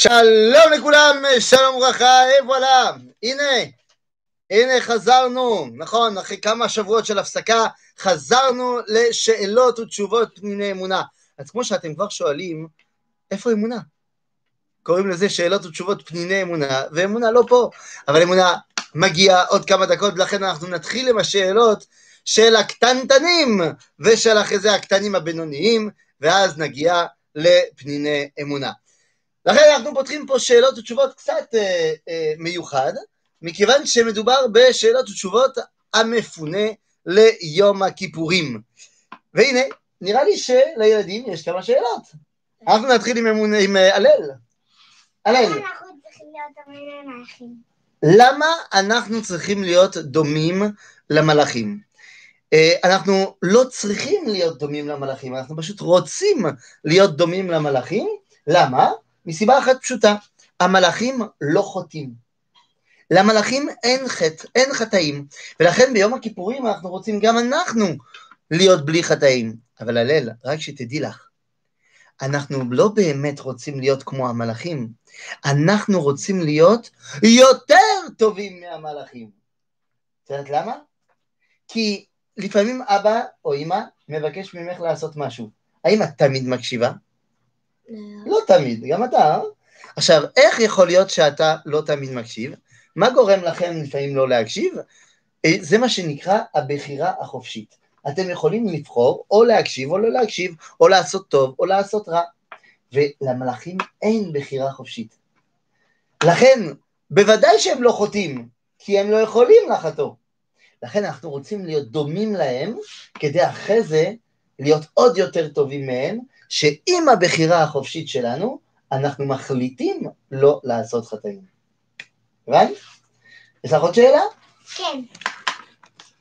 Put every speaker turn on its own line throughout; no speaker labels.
שלום לכולם, שלום וברכה, וואלה, הנה, הנה חזרנו, נכון, אחרי כמה שבועות של הפסקה, חזרנו לשאלות ותשובות פניני אמונה. אז כמו שאתם כבר שואלים, איפה אמונה? קוראים לזה שאלות ותשובות פניני אמונה, ואמונה לא פה, אבל אמונה מגיעה עוד כמה דקות, ולכן אנחנו נתחיל עם השאלות של הקטנטנים, ושל אחרי זה הקטנים הבינוניים, ואז נגיע לפניני אמונה. לכן אנחנו פותחים פה שאלות ותשובות קצת אה, אה, מיוחד, מכיוון שמדובר בשאלות ותשובות המפונה ליום הכיפורים. והנה, נראה לי שלילדים יש כמה שאלות. אנחנו נתחיל עם, אמונה, עם אה, הלל. הלל. למה אנחנו צריכים להיות דומים למלאכים? אה, אנחנו לא צריכים להיות דומים למלאכים, אנחנו פשוט רוצים להיות דומים למלאכים. למה? מסיבה אחת פשוטה, המלאכים לא חוטאים. למלאכים אין חטא, אין חטאים, ולכן ביום הכיפורים אנחנו רוצים גם אנחנו להיות בלי חטאים. אבל הלל, רק שתדעי לך, אנחנו לא באמת רוצים להיות כמו המלאכים, אנחנו רוצים להיות יותר טובים מהמלאכים. את יודעת למה? כי לפעמים אבא או אמא מבקש ממך לעשות משהו. האם את תמיד מקשיבה? לא. תמיד, גם אתה. עכשיו, איך יכול להיות שאתה לא תמיד מקשיב? מה גורם לכם לפעמים לא להקשיב? אה, זה מה שנקרא הבחירה החופשית. אתם יכולים לבחור או להקשיב או לא להקשיב, או לעשות טוב או לעשות רע. ולמלאכים אין בחירה חופשית. לכן, בוודאי שהם לא חוטאים, כי הם לא יכולים לחטוא. לכן אנחנו רוצים להיות דומים להם, כדי אחרי זה להיות עוד יותר טובים מהם, שעם הבחירה החופשית שלנו, אנחנו מחליטים לא לעשות חטאים. הבנת? יש לך עוד שאלה?
כן.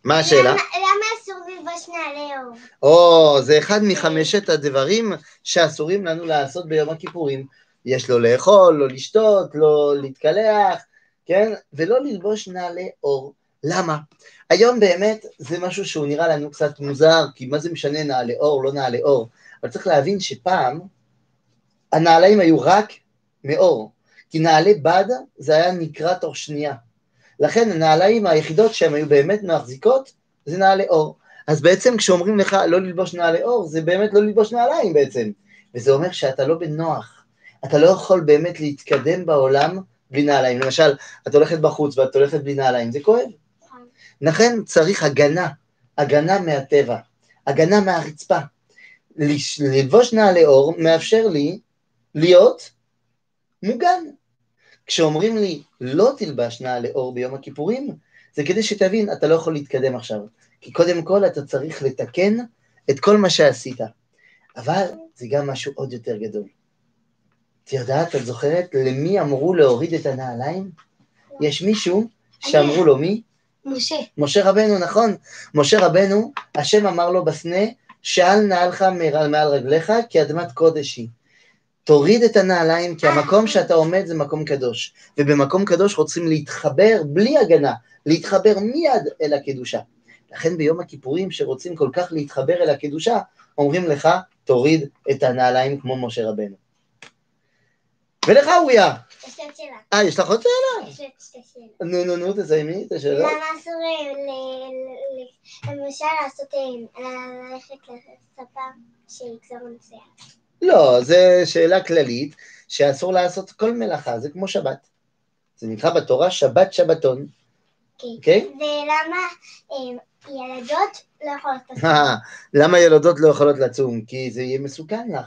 מה השאלה?
למה, למה אסור ללבוש נעלי אור?
או, זה אחד מחמשת הדברים שאסורים לנו לעשות ביום הכיפורים. יש לו לאכול, לא לשתות, לא להתקלח, כן? ולא ללבוש נעלי אור. למה? היום באמת זה משהו שהוא נראה לנו קצת מוזר, כי מה זה משנה נעלי אור, לא נעלי אור? אבל צריך להבין שפעם הנעליים היו רק מאור, כי נעלי בד זה היה נקרא תוך שנייה. לכן הנעליים היחידות שהן היו באמת מחזיקות זה נעלי אור. אז בעצם כשאומרים לך לא ללבוש נעלי אור, זה באמת לא ללבוש נעליים בעצם. וזה אומר שאתה לא בנוח, אתה לא יכול באמת להתקדם בעולם בלי נעליים. למשל, את הולכת בחוץ ואת הולכת בלי נעליים, זה כואב. לכן צריך הגנה, הגנה מהטבע, הגנה מהרצפה. ללבוש נעלי אור מאפשר לי להיות מוגן. כשאומרים לי לא תלבש נעלי אור ביום הכיפורים, זה כדי שתבין, אתה לא יכול להתקדם עכשיו. כי קודם כל אתה צריך לתקן את כל מה שעשית. אבל זה גם משהו עוד יותר גדול. את יודעת, את זוכרת למי אמרו להוריד את הנעליים? יש מישהו שאמרו לו מי?
משה.
משה רבנו, נכון. משה רבנו, השם אמר לו בסנה, שאל נעלך מעל, מעל רגליך, כי אדמת קודש היא. תוריד את הנעליים, כי המקום שאתה עומד זה מקום קדוש. ובמקום קדוש רוצים להתחבר בלי הגנה, להתחבר מיד אל הקדושה. לכן ביום הכיפורים, שרוצים כל כך להתחבר אל הקדושה, אומרים לך, תוריד את הנעליים כמו משה רבנו. ולך אוריה.
יש לי עוד שאלה.
אה, יש לך עוד שאלה?
יש לי עוד שתי שאלות.
נו, נו, נו, תסיימי את השאלה.
למה אסור ל- למשל לעשות, אה, ללכת לספה שיגזור נוסע?
לא, זו שאלה כללית, שאסור לעשות כל מלאכה, זה כמו שבת. זה נקרא בתורה שבת שבתון. אוקיי?
ולמה אה, ילדות לא יכולות?
אה, למה ילדות לא יכולות לצום? כי זה יהיה מסוכן לך.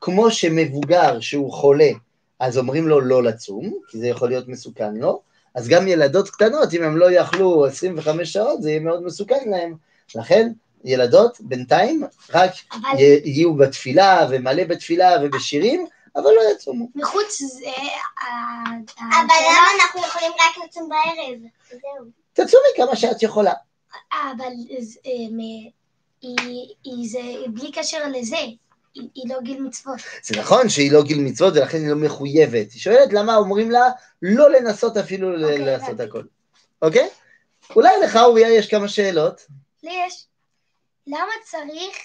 כמו שמבוגר שהוא חולה, אז אומרים לו לא לצום, כי זה יכול להיות מסוכן לו, אז גם ילדות קטנות, אם הם לא יאכלו 25 שעות, זה יהיה מאוד מסוכן להם. לכן, ילדות בינתיים רק
אבל-
יהיו בתפילה ומלא בתפילה ובשירים, אבל לא יצומו.
מחוץ זה... ה-
אבל למה אנחנו יכולים רק לצום בערב? זהו.
תצומי כמה שאת יכולה.
אבל זה, היא, היא זה בלי קשר לזה, היא, לא גיל מצוות.
זה נכון שהיא לא גיל מצוות ולכן היא לא מחויבת. היא שואלת למה אומרים לה לא לנסות אפילו ל-
אוקיי,
לעשות. הכל. אוקיי? אולי לך אוריה יש כמה שאלות.
לי יש. למה צריך...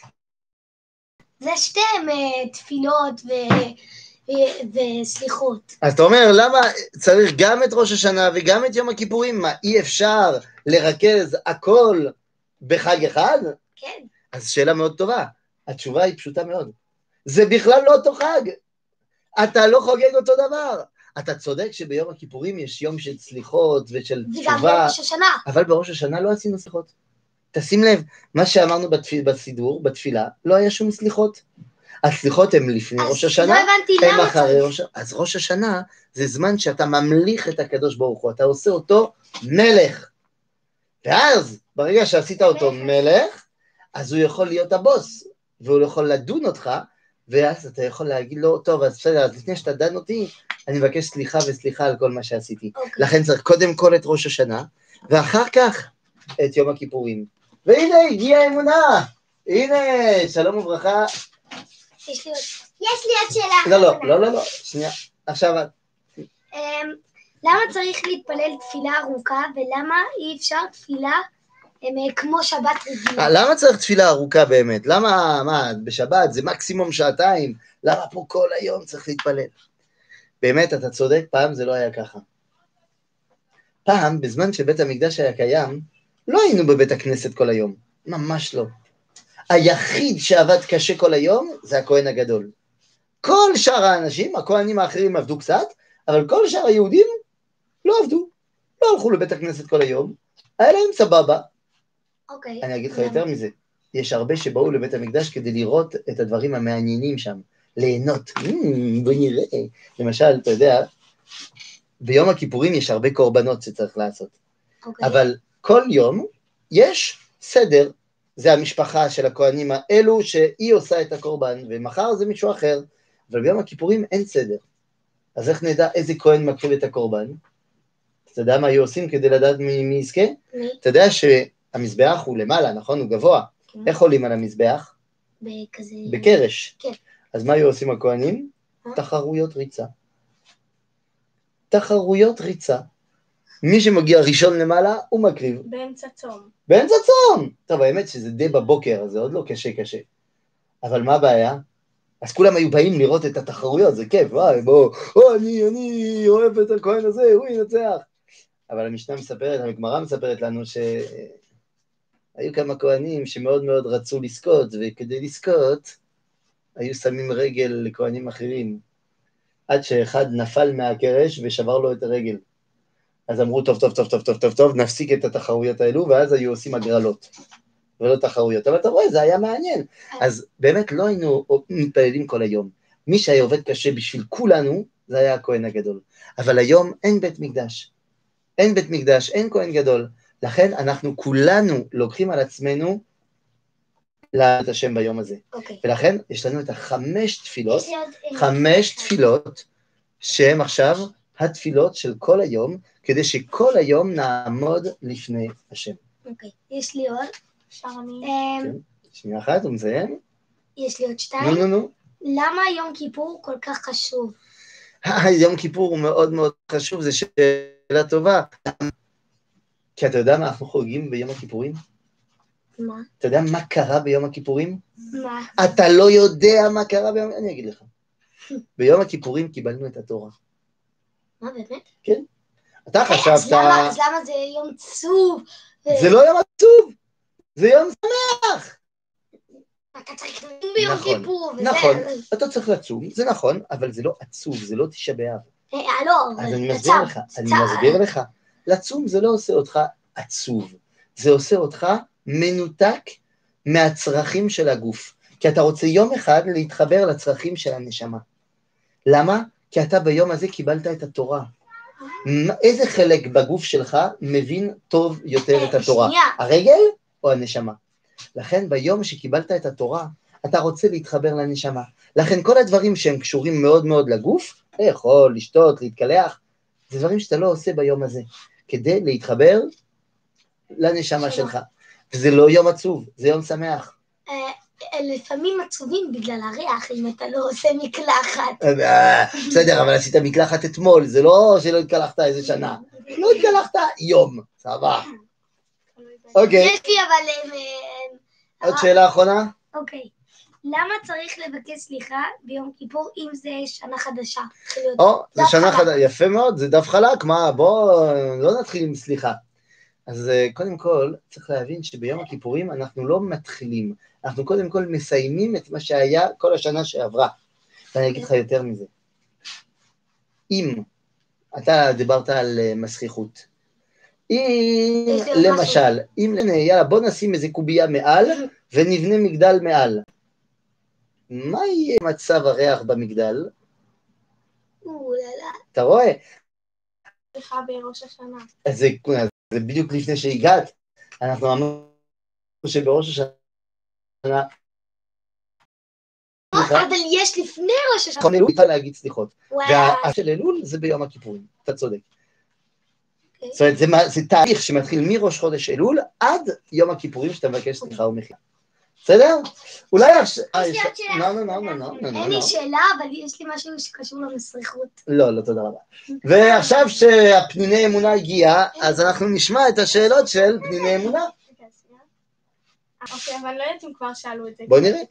זה שתיהם אה, תפילות ו... ו- וסליחות.
אז אתה אומר, למה צריך גם את ראש השנה וגם את יום הכיפורים? מה, אי אפשר לרכז הכל בחג אחד?
כן.
אז שאלה מאוד טובה. התשובה היא פשוטה מאוד. זה בכלל לא אותו חג. אתה לא חוגג אותו דבר. אתה צודק שביום הכיפורים יש יום של סליחות ושל
וגם
תשובה,
בראש השנה.
אבל בראש השנה לא עשינו סליחות. תשים לב, מה שאמרנו בתפיל, בסידור, בתפילה, לא היה שום סליחות. הסליחות הן לפני ראש
לא
השנה, הם
למה
אחרי. ראש השנה. אז ראש השנה זה זמן שאתה ממליך את הקדוש ברוך הוא, אתה עושה אותו מלך. ואז, ברגע שעשית אותו מלך, אז הוא יכול להיות הבוס, והוא יכול לדון אותך, ואז אתה יכול להגיד לו, טוב, אז בסדר, אז לפני שאתה דן אותי, אני מבקש סליחה וסליחה על כל מה שעשיתי.
אוקיי.
לכן צריך קודם כל את ראש השנה, ואחר כך את יום הכיפורים. והנה הגיעה האמונה! הנה, שלום וברכה.
יש לי עוד...
יש לי עוד שאלה.
לא, לא. לא, לא, לא, שנייה. עכשיו, את.
אמ, למה צריך להתפלל תפילה ארוכה, ולמה אי אפשר תפילה אמ, כמו שבת רגילה?
אה, למה צריך תפילה ארוכה באמת? למה, מה, בשבת זה מקסימום שעתיים, למה פה כל היום צריך להתפלל? באמת, אתה צודק, פעם זה לא היה ככה. פעם, בזמן שבית המקדש היה קיים, לא היינו בבית הכנסת כל היום, ממש לא. היחיד שעבד קשה כל היום זה הכהן הגדול. כל שאר האנשים, הכהנים האחרים עבדו קצת, אבל כל שאר היהודים לא עבדו. לא הלכו לבית הכנסת כל היום, היה להם סבבה,
אוקיי.
אני אגיד לך? יותר מזה, יש הרבה שבאו לבית המקדש כדי לראות את הדברים המעניינים שם, ליהנות, "מ, בוא נראה. למשל, אתה יודע, ביום הכיפורים יש הרבה קורבנות שצריך לעשות,
אוקיי.
אבל כל יום יש סדר, זה המשפחה של הכהנים האלו שהיא עושה את הקורבן, ומחר זה מישהו אחר, אבל ביום הכיפורים אין סדר. אז איך נדע איזה כהן מקריב את הקורבן? אתה יודע מה היו עושים כדי לדעת מי, מי יזכה? אתה יודע שהמזבח הוא למעלה, נכון? הוא גבוה.
כן.
איך עולים על המזבח?
בכזה...
בקרש.
כן.
אז מה היו עושים הכהנים?
אה?
תחרויות ריצה. תחרויות ריצה. מי שמגיע ראשון למעלה, הוא מקריב.
באמצע צום.
באמצע צום! טוב, האמת שזה די בבוקר, אז זה עוד לא קשה קשה. אבל מה הבעיה? אז כולם היו באים לראות את התחרויות, זה כיף, וואי, בואו, או, אני, אני אוהב את הכהן הזה, הוא ינצח. אבל המשנה מספרת, הגמרא מספרת לנו שהיו כמה כהנים שמאוד מאוד רצו לזכות, וכדי לזכות, היו שמים רגל לכהנים אחרים, עד שאחד נפל מהקרש ושבר לו את הרגל. אז אמרו, טוב, טוב, טוב, טוב, טוב, טוב, טוב, נפסיק את התחרויות האלו, ואז היו עושים הגרלות, ולא תחרויות. אבל אתה רואה, זה היה מעניין. אז באמת לא היינו מתפללים כל היום. מי שהיה עובד קשה בשביל כולנו, זה היה הכהן הגדול. אבל היום אין בית מקדש. אין בית מקדש, אין כהן גדול. לכן אנחנו כולנו לוקחים על עצמנו לעלות השם ביום הזה.
אוקיי.
ולכן יש לנו את החמש תפילות, חמש תפילות, שהן עכשיו התפילות של כל היום, כדי שכל היום נעמוד לפני השם.
אוקיי. יש לי עוד.
אפשר אני...
אמ,
כן. שנייה אחת, הוא מסיים?
יש לי עוד
נו,
שתיים.
נו, נו.
למה יום כיפור כל כך חשוב?
יום כיפור הוא מאוד מאוד חשוב, זו שאלה טובה. כי אתה יודע מה אנחנו חוגגים ביום הכיפורים?
מה?
אתה יודע מה קרה ביום הכיפורים?
מה?
אתה לא יודע מה קרה ביום... אני אגיד לך. ביום הכיפורים קיבלנו את התורה.
מה באמת?
אתה
אז
חשבת...
למה- אז למה זה יום עצוב?
זה לא יום עצוב, זה יום שמח.
אתה צריך לדון ביום
נכון,
כיפור. וזה-
נכון. אתה צריך לצום, זה נכון, אבל זה לא עצוב, זה לא תשעה באב.
אה, לא,
אז אני מסביר לך, אני. מסביר לך. לצום זה לא עושה אותך עצוב, זה עושה אותך מנותק מהצרכים של הגוף. כי אתה רוצה יום אחד להתחבר לצרכים של הנשמה. למה? כי אתה ביום הזה קיבלת את התורה. איזה חלק בגוף שלך מבין טוב יותר את התורה?
שנייה.
הרגל או הנשמה? לכן ביום שקיבלת את התורה, אתה רוצה להתחבר לנשמה. לכן כל הדברים שהם קשורים מאוד מאוד לגוף, לאכול, לשתות, להתקלח, זה דברים שאתה לא עושה ביום הזה, כדי להתחבר לנשמה. שלך. וזה לא יום עצוב, זה יום שמח.
אה, אה, לפעמים עצובים בגלל הריח, אם אתה לא עושה מקלחת.
אה, בסדר, אבל עשית מקלחת אתמול, זה לא שלא התקלחת איזה שנה. לא התקלחת יום, סבבה. אוקיי,
יש לי אבל... אה, אה,
עוד שאלה אחרונה?
אוקיי. למה צריך לבקש סליחה ביום כיפור אם זה שנה חדשה?
או, זה שנה
חלק.
חדשה, יפה מאוד, זה דף חלק, מה, בוא לא נתחיל עם סליחה. אז אה, קודם כל, צריך להבין שביום הכיפורים אנחנו לא מתחילים, אנחנו קודם כל מסיימים את מה שהיה כל השנה שעברה. ואני אגיד לך יותר מזה. אם, אתה דיברת על אה, מסכיחות. אם, למשל, אם, יאללה, בוא נשים איזה קובייה מעל ונבנה מגדל מעל. מה יהיה מצב הריח במגדל? אתה רואה?
סליחה בראש השנה.
זה, זה בדיוק לפני שהגעת. אנחנו אמרנו שבראש השנה...
אבל יש לפני ראש השנה.
נכון, אלול אפשר להגיד סליחות.
וואי.
והאף של אלול זה ביום הכיפורים, אתה צודק.
אוקיי.
זאת אומרת, זה, תהליך שמתחיל מראש חודש אלול עד יום הכיפורים שאתה מבקש סליחה ומחילה. בסדר? אולי.
יש לי עוד שאלה.
לא, לא, לא, לא, לא, לא,
אין. לי שאלה, אבל יש לי משהו שקשור למסריחות.
לא, לא, תודה רבה. ועכשיו שהפניני אמונה הגיעה, אז אנחנו נשמע את השאלות של פניני אמונה.
אוקיי, אבל לא יודעת אם כבר שאלו את זה.
בואי נראה.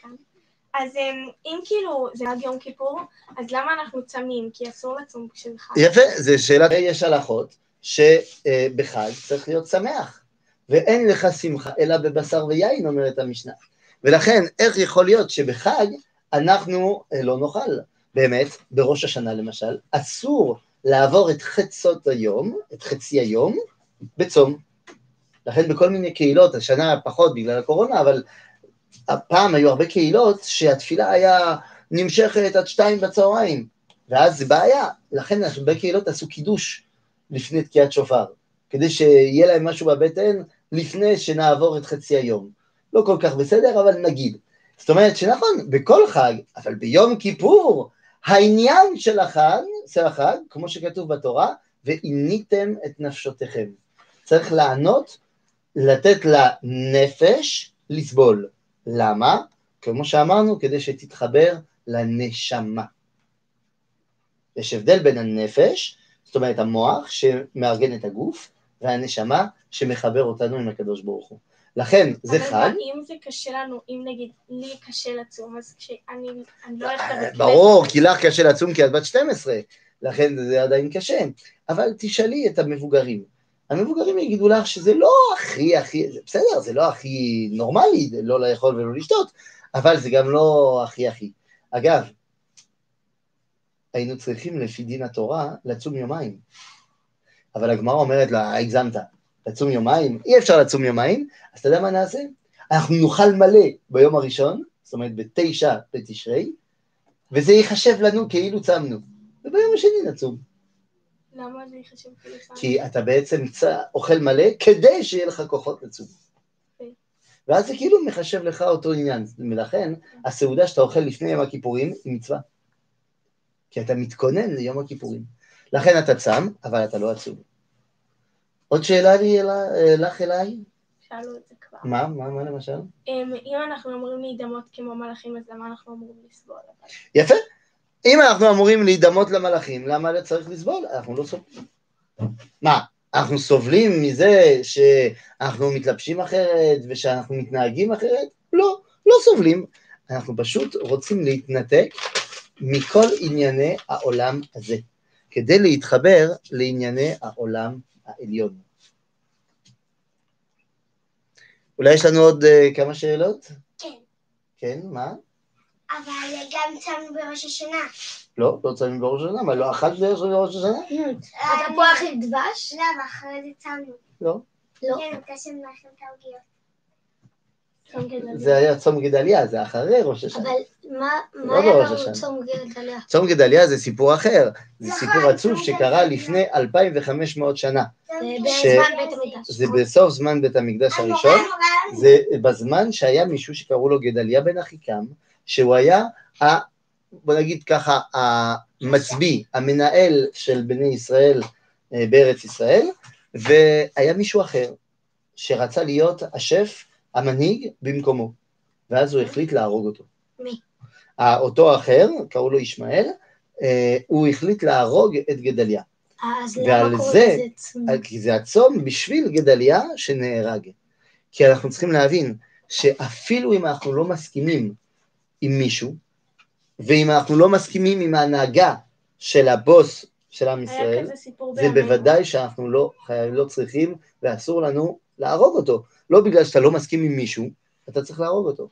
אז אמ, אם כאילו זה עד יום כיפור, אז למה אנחנו צמים? כי אסור לצום כשזה חג.
יפה, זו שאלה, יש הלכות שבחג צריך להיות שמח, ואין לך שמחה אלא בבשר ויין, אומרת המשנה. ולכן, איך יכול להיות שבחג אנחנו אה, לא נאכל? באמת, בראש השנה למשל, אסור לעבור את חצות היום, את חצי היום, בצום. לכן בכל מיני קהילות, השנה פחות בגלל הקורונה, אבל הפעם היו הרבה קהילות שהתפילה היה נמשכת עד שתיים בצהריים, ואז זה בעיה. לכן הרבה קהילות עשו קידוש לפני תקיעת שופר, כדי שיהיה להם משהו בבטן לפני שנעבור את חצי היום. לא כל כך בסדר, אבל נגיד. זאת אומרת שנכון, בכל חג, אבל ביום כיפור, העניין של החג, של החג, כמו שכתוב בתורה, ועיניתם את נפשותיכם. צריך לענות, לתת לנפש לסבול. למה? כמו שאמרנו, כדי שתתחבר לנשמה. יש הבדל בין הנפש, זאת אומרת המוח שמארגן את הגוף, והנשמה שמחבר אותנו עם הקדוש ברוך הוא. לכן זה
אבל
חג,
אם זה קשה לנו, אם נגיד לי קשה לצום, אז כשאני אני לא הולכת לבית
ברור, כי לך קשה לצום כי את בת 12, לכן זה עדיין קשה. אבל תשאלי את המבוגרים. המבוגרים יגידו לך שזה לא הכי הכי, בסדר, זה לא הכי נורמלי, לא לאכול ולא לשתות, אבל זה גם לא הכי הכי. אגב, היינו צריכים לפי דין התורה לצום יומיים. אבל הגמרא אומרת לה, הגזמת, לצום יומיים? אי אפשר לצום יומיים, אז אתה יודע מה נעשה? אנחנו נאכל מלא ביום הראשון, זאת אומרת בתשע בתשרי, וזה ייחשב לנו כאילו צמנו. וביום השני נצום.
למה זה ייחשב כאילו?
כי אתה בעצם צ... אוכל מלא כדי שיהיה לך כוחות לצום.
אוקיי.
ואז זה כאילו מחשב לך אותו עניין. ולכן, הסעודה שאתה אוכל לפני יום הכיפורים היא מצווה. כי אתה מתכונן ליום הכיפורים. לכן אתה צם, אבל אתה לא עצוב. עוד שאלה לי אלה, לך אליי?
שאלו את זה כבר.
מה, מה, מה למשל?
אמ, אם אנחנו אמורים להידמות כמו מלאכים, אז למה אנחנו אמורים לסבול?
יפה. אם אנחנו אמורים להידמות למלאכים, למה צריך לסבול? אנחנו לא סובלים. מה, אנחנו סובלים מזה שאנחנו מתלבשים אחרת ושאנחנו מתנהגים אחרת? לא, לא סובלים. אנחנו פשוט רוצים להתנתק מכל ענייני העולם הזה, כדי להתחבר לענייני העולם העליון. אולי יש לנו עוד uh, כמה שאלות?
כן.
כן, מה?
אבל גם צמנו בראש השנה.
לא, לא צמים בראש השנה, מה, לא אכלת בראש השנה?
התפוח עם דבש?
למה? אחרי זה צמנו.
לא.
לא.
כן, מתי שמנחם את העוגיות.
זה היה צום גדליה, זה אחרי ראש השנה.
אבל מה
לא
היה לנו
השנה.
צום גדליה?
צום גדליה זה סיפור אחר, זה
נכון,
סיפור עצוב שקרה. לפני 2,500 שנה.
זה
ש-
בזמן בית המקדש.
זה בסוף זמן בית המקדש הראשון, זה בזמן שהיה מישהו שקראו לו גדליה בן אחיקם, שהוא היה, ה, בוא נגיד ככה, המצביא, המנהל של בני ישראל אה, בארץ ישראל, והיה מישהו אחר שרצה להיות השף, המנהיג, במקומו, ואז הוא החליט להרוג אותו.
מי?
אותו אחר, קראו לו ישמעאל, אה, הוא החליט להרוג את גדליה.
אז
ועל
למה קוראים
זה-
לזה צום?
כי זה הצום בשביל גדליה שנהרג. כי אנחנו צריכים להבין שאפילו אם אנחנו לא מסכימים עם מישהו, ואם אנחנו לא מסכימים עם ההנהגה של הבוס של עם ישראל, זה. בוודאי שאנחנו לא, חייב- לא צריכים ואסור לנו להרוג אותו. לא בגלל שאתה לא מסכים עם מישהו, אתה צריך להרוג אותו.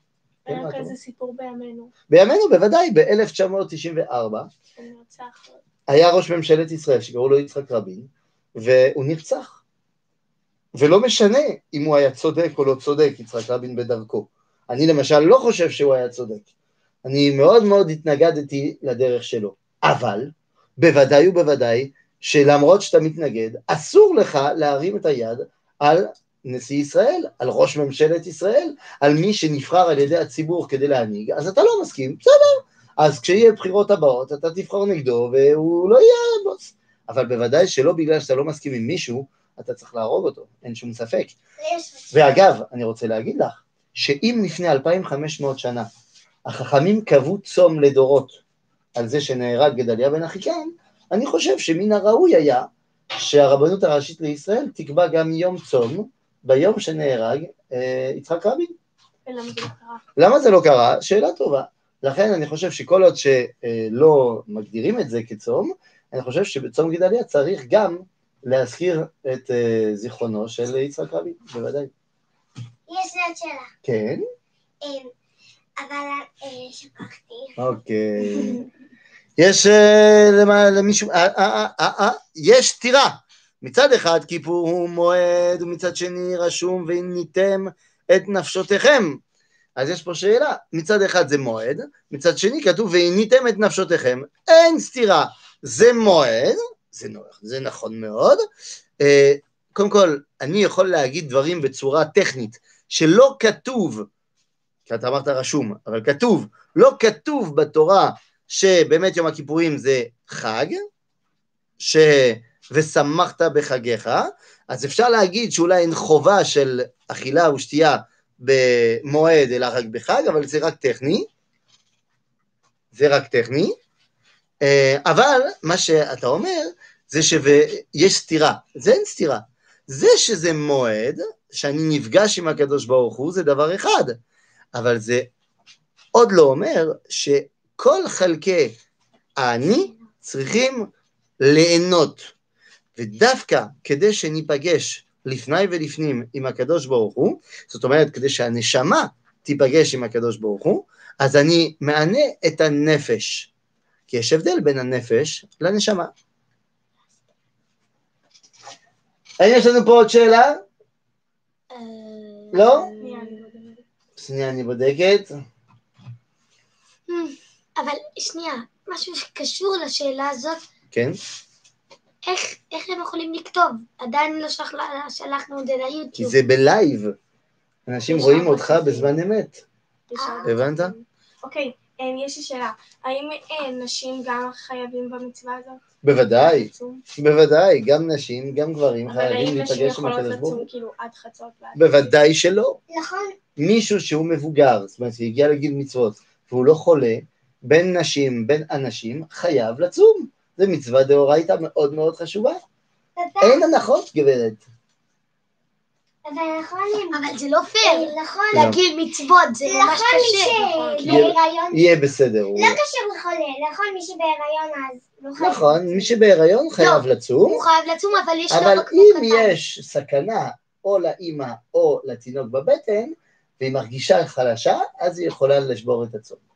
כן,
היה
אתה
כזה? סיפור בימינו.
בימינו בוודאי, ב-1994,
שנרצח.
היה ראש ממשלת ישראל שקראו לו יצחק רבין, והוא נרצח. ולא משנה אם הוא היה צודק או לא צודק, יצחק רבין בדרכו. אני למשל לא חושב שהוא היה צודק. אני מאוד מאוד התנגדתי לדרך שלו. אבל, בוודאי ובוודאי, שלמרות שאתה מתנגד, אסור לך להרים את היד על נשיא ישראל, על ראש ממשלת ישראל, על מי שנבחר על ידי הציבור כדי להנהיג, אז אתה לא מסכים, בסדר. אז כשיהיה בחירות הבאות, אתה תבחר נגדו והוא לא יהיה הבוס. אבל בוודאי שלא בגלל שאתה לא מסכים עם מישהו, אתה צריך להרוג אותו, אין שום ספק. ואגב, אני רוצה להגיד לך, שאם לפני 2,500 שנה החכמים קבעו צום לדורות על זה שנהרג גדליה בן אחיקם, אני חושב שמן הראוי היה שהרבנות הראשית לישראל תקבע גם יום צום ביום שנהרג אה, יצחק רבין.
לא?
למה זה לא קרה? שאלה טובה. לכן אני חושב שכל עוד שלא מגדירים את זה כצום, אני חושב שבצום גדליה צריך גם להזכיר את אה, זיכרונו של יצחק רבין, בוודאי.
יש לי עוד שאלה.
כן,
אמ, אבל אה, שכחתי.
אוקיי. יש אה, למישהו, אה, אה, אה, אה, יש סתירה. מצד אחד כיפור הוא מועד, ומצד שני רשום והניתם את נפשותיכם. אז יש פה שאלה, מצד אחד זה מועד, מצד שני כתוב והניתם את נפשותיכם. אין סתירה, זה מועד, זה, נוח, זה נכון מאוד. אה, קודם כל, אני יכול להגיד דברים בצורה טכנית, שלא כתוב, כי אתה אמרת רשום, אבל כתוב, לא כתוב בתורה שבאמת יום הכיפורים זה חג, ש... ושמחת בחגיך, אז אפשר להגיד שאולי אין חובה של אכילה ושתייה במועד אלא רק בחג, אבל זה רק טכני, זה רק טכני, אה, אבל מה שאתה אומר זה שיש סתירה, זה אין סתירה, זה שזה מועד, שאני נפגש עם הקדוש ברוך הוא, זה דבר אחד, אבל זה עוד לא אומר שכל חלקי האני צריכים ליהנות. ודווקא כדי שניפגש לפני ולפנים עם הקדוש ברוך הוא, זאת אומרת כדי שהנשמה תיפגש עם הקדוש ברוך הוא, אז אני מענה את הנפש. כי יש הבדל בין הנפש לנשמה. האם יש לנו פה עוד שאלה?
אה,
לא?
שנייה, אני
בודקת.
אבל שנייה, משהו שקשור לשאלה הזאת,
כן.
איך, איך הם יכולים לכתוב? עדיין לא שלח, שלחנו את זה
כי
ליוטיוב.
זה בלייב. אנשים רואים אותך. בזמן אמת.
אה.
הבנת?
אוקיי, אמ, יש לי שאלה. האם אה, נשים גם חייבים במצווה הזאת?
בוודאי,
לצום?
בוודאי, גם נשים, גם גברים
אבל
חייבים
האם נשים
להיפגש עם
יכולות
הקדוש ברוך
לצום
הוא.
כאילו עד חצות?
בוודאי שלא.
נכון,
מישהו שהוא מבוגר, זאת אומרת, שהגיע לגיל מצוות, והוא לא חולה, בין נשים, בין אנשים, חייב לצום. זו מצווה דאורייתא מאוד מאוד חשובה. אין הנחות, גברת.
אבל נכון,
אבל זה לא פייר.
נכון,
לא.
להגיד מצוות, זה ממש
נכון מי
קשה.
שבהיריון,
יהיה בסדר.
לא קשור לחולה, נכון מי שבהיריון אז לא.
נכון, מי שבהיריון חייב לצום,
הוא חייב לצום, אבל יש לו
אבל אם. יש סכנה או לאימא או לתינוק בבטן, והיא מרגישה חלשה, אז היא יכולה לשבור את הצום.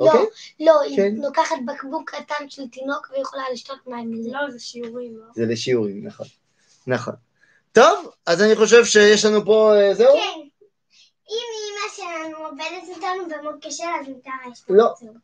לא,
אוקיי?
לא, היא
כן.
לוקחת בקבוק קטן של תינוק ויכולה לשתות מים מזה.
לא, זה שיעורים, לא?
זה לשיעורים, נכון. נכון. טוב, אז אני חושב שיש לנו פה, אה, זהו?
כן. אם אימא שלנו עובדת איתנו ומאוד קשה, אז מותר לשתות
לא.
צום.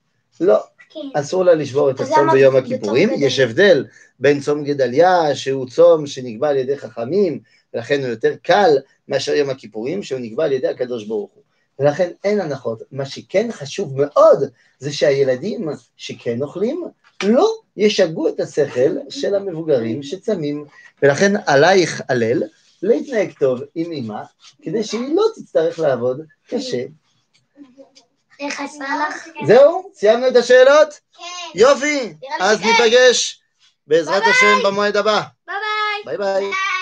לא,
כן.
אסור לה לשבור את הצום ביום הכיפורים. יש הבדל בין צום גדליה, שהוא צום שנקבע על ידי חכמים, ולכן הוא יותר קל מאשר יום הכיפורים, שהוא נקבע על ידי הקדוש ברוך הוא. ולכן אין הנחות. מה שכן חשוב מאוד, זה שהילדים שכן אוכלים, לא ישגעו את השכל של המבוגרים שצמים. ולכן עלייך הלל להתנהג טוב עם אמא, כדי שהיא לא תצטרך לעבוד קשה. זהו? סיימנו את השאלות?
כן.
יופי, אז. ניפגש בעזרת השם במועד הבא.
ביי.
ביי ביי.
ביי.